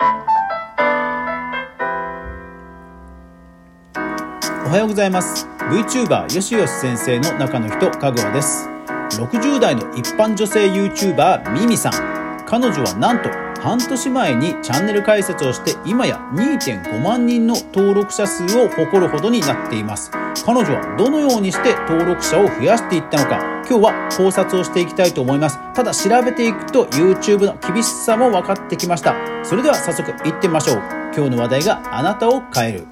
おはようございます。VTuber よしよし先生の中の人かぐわです。60代の一般女性 YouTuber ミミさん。彼女はなんと半年前にチャンネル開設をして今や2.5万人の登録者数を誇るほどになっています。彼女はどのようにして登録者を増やしていったのか今日は考察をしていきたいと思います。ただ調べていくと YouTube の厳しさも分かってきました。それでは早速いってみましょう。今日の話題があなたを変える。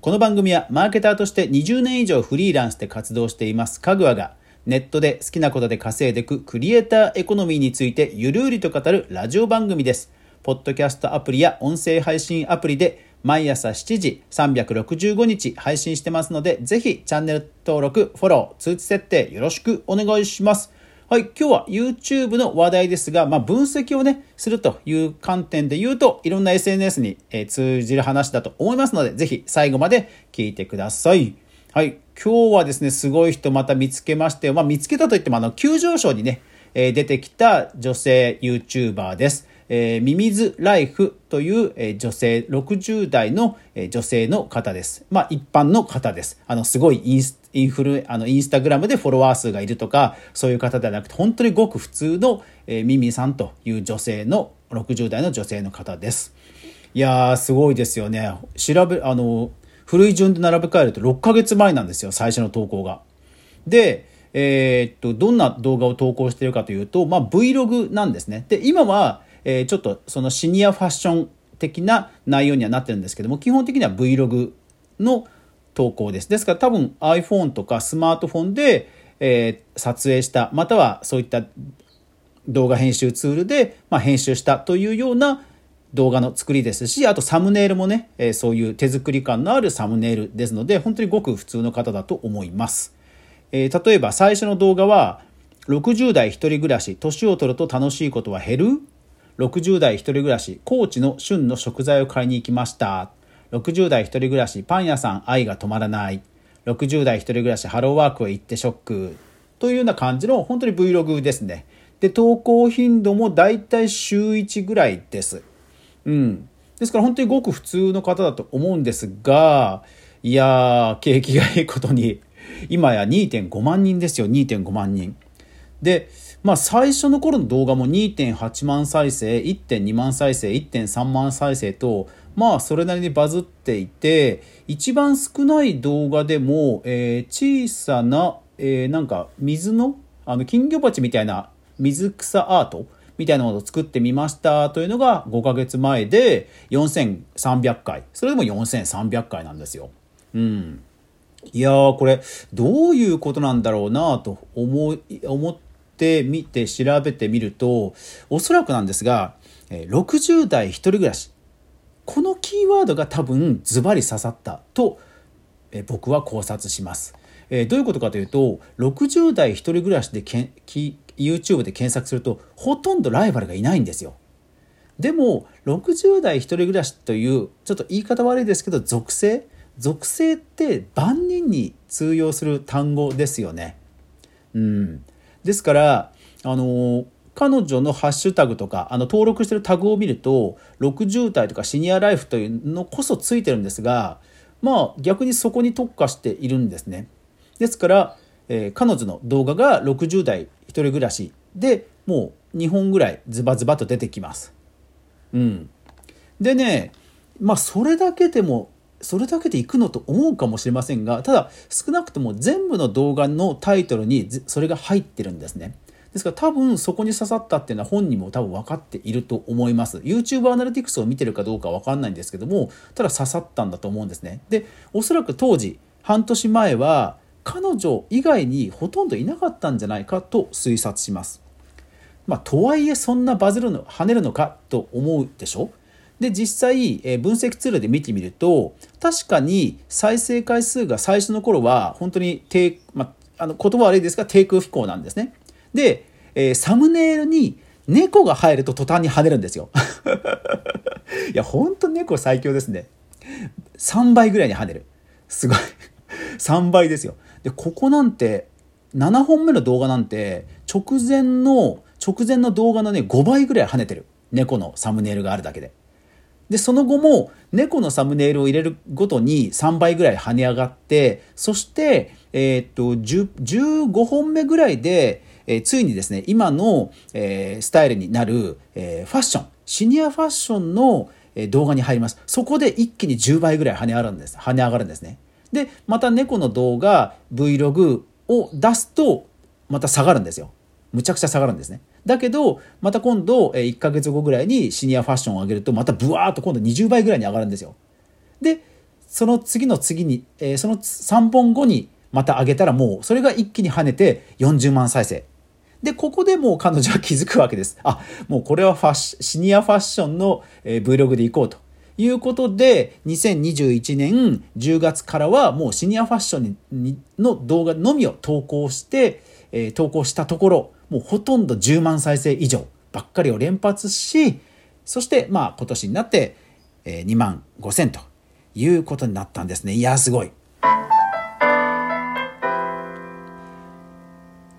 この番組はマーケターとして20年以上フリーランスで活動しています。かぐわがネットで好きなことで稼いでいくクリエイターエコノミーについてゆるりと語るラジオ番組です。ポッドキャストアプリや音声配信アプリで毎朝7時365日配信してますので、ぜひチャンネル登録、フォロー、通知設定よろしくお願いします。はい、今日は YouTube の話題ですが、まあ、分析をね、するという観点で言うと、いろんな SNS に、通じる話だと思いますので、ぜひ最後まで聞いてください。はい、今日はですね、すごい人また見つけまして、まあ、見つけたといっても、あの、急上昇にね、え、出てきた女性 YouTuber です。えー、ミミズライフという、えー、女性、60代の、えー、女性の方です。まあ、一般の方です。あの、すごいインスインフル、あの、インスタグラムでフォロワー数がいるとか、そういう方ではなくて、本当にごく普通の、えー、ミミさんという女性の、60代の女性の方です。いやー、すごいですよね。調べ、あの、古い順で並べ替えると6ヶ月前なんですよ、最初の投稿が。で、えー、っと、どんな動画を投稿しているかというと、まあ、Vlog なんですね。で、今は、えー、ちょっとそのシニアファッション的な内容にはなってるんですけども基本的には Vlog の投稿です。ですから多分 iPhone とかスマートフォンで、えー、撮影したまたはそういった動画編集ツールで、まあ、編集したというような動画の作りですしあとサムネイルもね、えー、そういう手作り感のあるサムネイルですので本当にごく普通の方だと思います、えー、例えば最初の動画は60代一人暮らし年を取ると楽しいことは減る？60代一人暮らし、高知の旬の食材を買いに行きました。60代一人暮らし、パン屋さん愛が止まらない。60代一人暮らし、ハローワークへ行ってショック。というような感じの本当に Vlog ですね。で、投稿頻度もだいたい週1ぐらいです。うん。ですから本当にごく普通の方だと思うんですが、いやー、景気がいいことに、今や2.5万人ですよ、2.5万人。で、まあ最初の頃の動画も2.8万再生、1.2万再生、1.3万再生と、まあそれなりにバズっていて、一番少ない動画でも、えー、小さな、えー、なんか水の、あの金魚鉢みたいな水草アートみたいなものを作ってみましたというのが5ヶ月前で4300回。それでも4300回なんですよ。うん。いやー、これ、どういうことなんだろうなと思い、思ってみて調べてみると、おそらくなんですが、60代一人暮らし。このキーワードが多分ズバリ刺さったと、僕は考察します。えどういうことかというと、60代一人暮らしでけん YouTube で検索すると、ほとんどライバルがいないんですよ。でも、60代一人暮らしという、ちょっと言い方悪いですけど、属性属性って万人に通用する単語ですよね。うん。ですから、あの、彼女のハッシュタグとか、あの、登録してるタグを見ると、60代とかシニアライフというのこそついてるんですが、まあ、逆にそこに特化しているんですね。ですから、えー、彼女の動画が60代一人暮らしでもう2本ぐらいズバズバと出てきます。うん。でね、まあ、それだけでもそれだけでいくのと思うかもしれませんがただ少なくとも全部の動画のタイトルにそれが入ってるんですね。ですから多分そこに刺さったっていうのは本人も多分分かっていると思います。YouTube アナリティクスを見てるかどうか分かんないんですけどもただ刺さったんだと思うんですね。でおそらく当時半年前は彼女以外にほとんどいなかったんじゃないかと推察します。まあとはいえそんなバズるの跳ねるのかと思うでしょ？で実際、え分析ツールで見てみると確かに再生回数が最初の頃は本当に低、まあ、の言葉悪いですが低空飛行なんですね。で、えー、サムネイルに猫が入ると途端に跳ねるんですよ。いや本当猫最強ですね。3倍ぐらいに跳ねる。すごい。3倍ですよ。でここなんて7本目の動画なんて直前の直前の動画のね5倍ぐらい跳ねてる。猫のサムネイルがあるだけで。で、その後も猫のサムネイルを入れるごとに3倍ぐらい跳ね上がって、そして、えー、っと、15本目ぐらいで、えー、ついにですね、今の、えー、スタイルになる、え、ファッション、シニアファッションのえ動画に入ります。そこで一気に10倍ぐらい跳ね上がるんです。跳ね上がるんですね。で、また猫の動画、Vlog を出すと、また下がるんですよ。むちゃくちゃ下がるんですね。だけど、また今度、1ヶ月後ぐらいにシニアファッションを上げると、またブワーっと今度20倍ぐらいに上がるんですよ。で、その次の次に、えー、その3本後にまた上げたらもう、それが一気に跳ねて40万再生。で、ここでもう彼女は気づくわけです。あ、もうこれはファッシニアファッションの、え、Vlog で行こうと。いうことで、2021年10月からはもうシニアファッションにの動画のみを投稿して、えー、投稿したところ、もうほとんど10万再生以上ばっかりを連発し、そしてまあ今年になって、2万5千ということになったんですね。いや、すごい。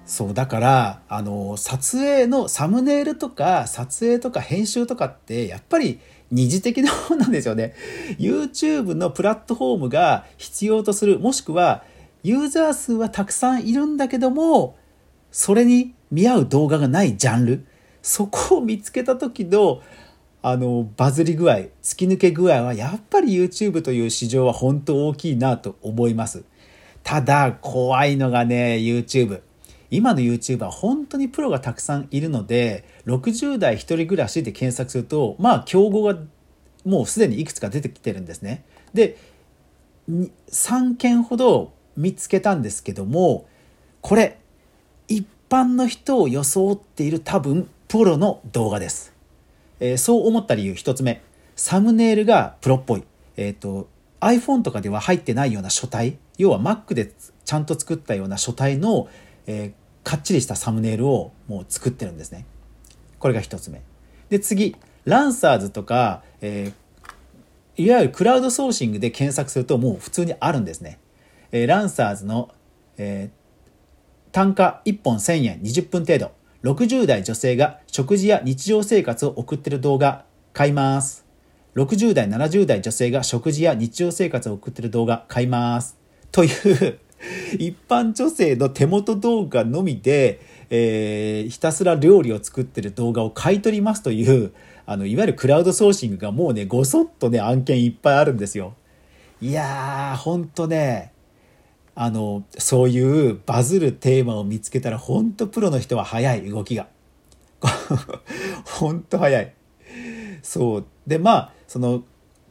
そう、だから、あの、撮影のサムネイルとか、撮影とか編集とかって、やっぱり二次的なものなんですよね。YouTube のプラットフォームが必要とする、もしくは、ユーザー数はたくさんいるんだけども、それに見合う動画がないジャンル、そこを見つけた時の、あの、バズり具合、突き抜け具合は、やっぱり YouTube という市場は本当大きいなと思います。ただ、怖いのがね、YouTube。今の YouTuber は本当にプロがたくさんいるので、60代一人暮らしで検索すると、まあ、競合がもうすでにいくつか出てきてるんですね。で、3件ほど見つけたんですけども、これ、一般の人を装っている多分、プロの動画です。えー、そう思った理由一つ目。サムネイルがプロっぽい。えっ、ー、と、iPhone とかでは入ってないような書体、要は Mac でちゃんと作ったような書体の、えー、かっちりしたサムネイルをもう作ってるんですね。これが一つ目。で、次、ランサーズとか、えー、いわゆるクラウドソーシングで検索するともう普通にあるんですね。えー、ランサーズの、えー、単価1本1000円20分程度。60代女性が食事や日常生活を送ってる動画買います。60代、70代女性が食事や日常生活を送ってる動画買います。という一般女性の手元動画のみで、えー、ひたすら料理を作ってる動画を買い取りますという、あの、いわゆるクラウドソーシングがもうね、ごそっとね、案件いっぱいあるんですよ。いやー、ほんとね、あの、そういうバズるテーマを見つけたら、ほんとプロの人は早い、動きが。ほんと早い。そう。で、まあ、その、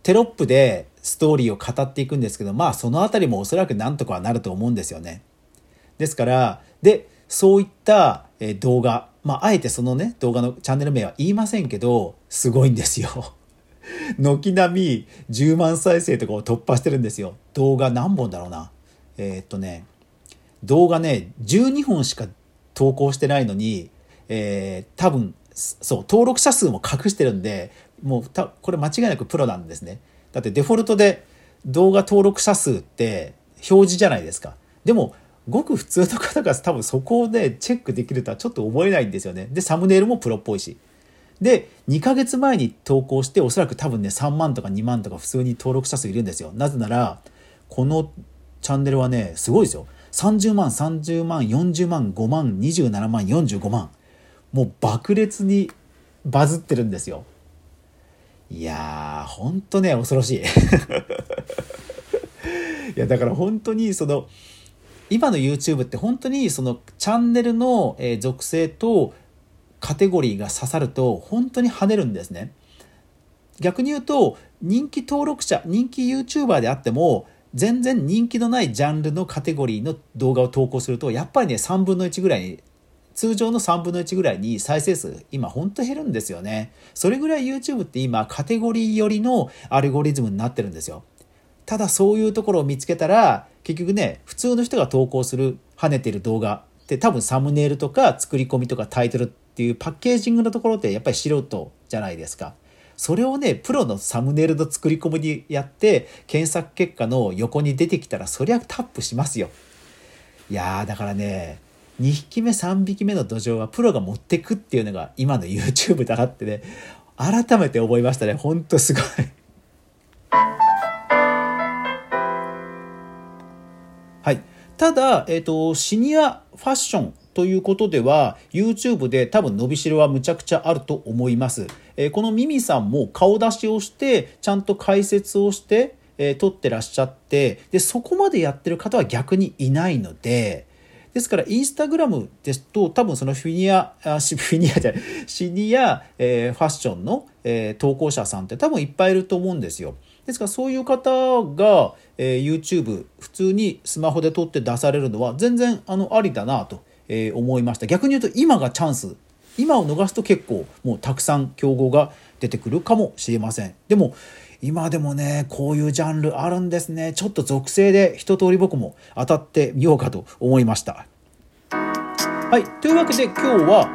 テロップでストーリーを語っていくんですけど、まあそのあたりもおそらくなんとかはなると思うんですよね。ですから、で、そういった動画、まああえてそのね、動画のチャンネル名は言いませんけど、すごいんですよ。軒並み10万再生とかを突破してるんですよ。動画何本だろうな。えー、っとね、動画ね、12本しか投稿してないのに、えー、多分、そう、登録者数も隠してるんで、もうた、これ間違いなくプロなんですね。だってデフォルトで動画登録者数って表示じゃないですか。でも、ごく普通の方が多分そこでチェックできるとはちょっと思えないんですよね。で、サムネイルもプロっぽいし。で、2ヶ月前に投稿して、おそらく多分ね、3万とか2万とか普通に登録者数いるんですよ。なぜなら、このチャンネルはね、すごいですよ。30万、30万、40万、5万、27万、45万。もう爆裂にバズってるんですよ。いやー、ほんとね、恐ろしい。いや、だから本当にその、今の YouTube って本当にそのチャンネルの属性とカテゴリーが刺さると本当に跳ねるんですね。逆に言うと人気登録者人気 YouTuber であっても全然人気のないジャンルのカテゴリーの動画を投稿するとやっぱりね3分の1ぐらいに通常の3分の1ぐらいに再生数、今ほんと減るんですよね。それぐらい YouTube って今カテゴリー寄りのアルゴリズムになってるんですよ。ただそういうところを見つけたら、結局ね、普通の人が投稿する跳ねてる動画って多分サムネイルとか作り込みとかタイトルっていうパッケージングのところってやっぱり素人じゃないですか。それをね、プロのサムネイルの作り込みにやって、検索結果の横に出てきたら、そりゃタップしますよ。いやー、だからね、2匹目3匹目の土壌はプロが持ってくっていうのが今の YouTube だなってね改めて思いましたね。ほんとすごい。はい。ただ、えっ、ー、と、シニアファッションということでは YouTube で多分伸びしろはむちゃくちゃあると思います。えー、このミミさんも顔出しをしてちゃんと解説をして、えー、撮ってらっしゃってでそこまでやってる方は逆にいないのでですからインスタグラムですと多分そのフィニアあフィニアじゃないシニア、えー、ファッションの、えー、投稿者さんって多分いっぱいいると思うんですよ。ですからそういう方が、えー、YouTube 普通にスマホで撮って出されるのは全然あのありだなとえ、思いました。逆に言うと今がチャンス。今を逃すと結構もうたくさん競合が出てくるかもしれません。でも今でもねこういうジャンルあるんですね。ちょっと属性で一通り僕も当たってみようかと思いました。はい。というわけで今日は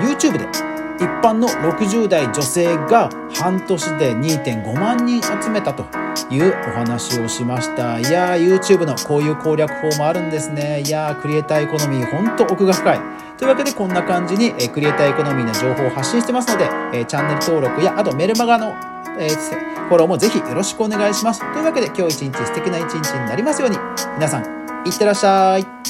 YouTube で一般の60代女性が半年で2.5万人集めたというお話をしました。いやー、YouTube のこういう攻略法もあるんですね。いやー、クリエイターエコノミー、ほんと奥が深い。というわけでこんな感じに、えクリエイターエコノミーの情報を発信してますので、えチャンネル登録や、あとメルマガの、えフォローもぜひよろしくお願いします。というわけで今日一日素敵な一日になりますように、皆さん、いってらっしゃい。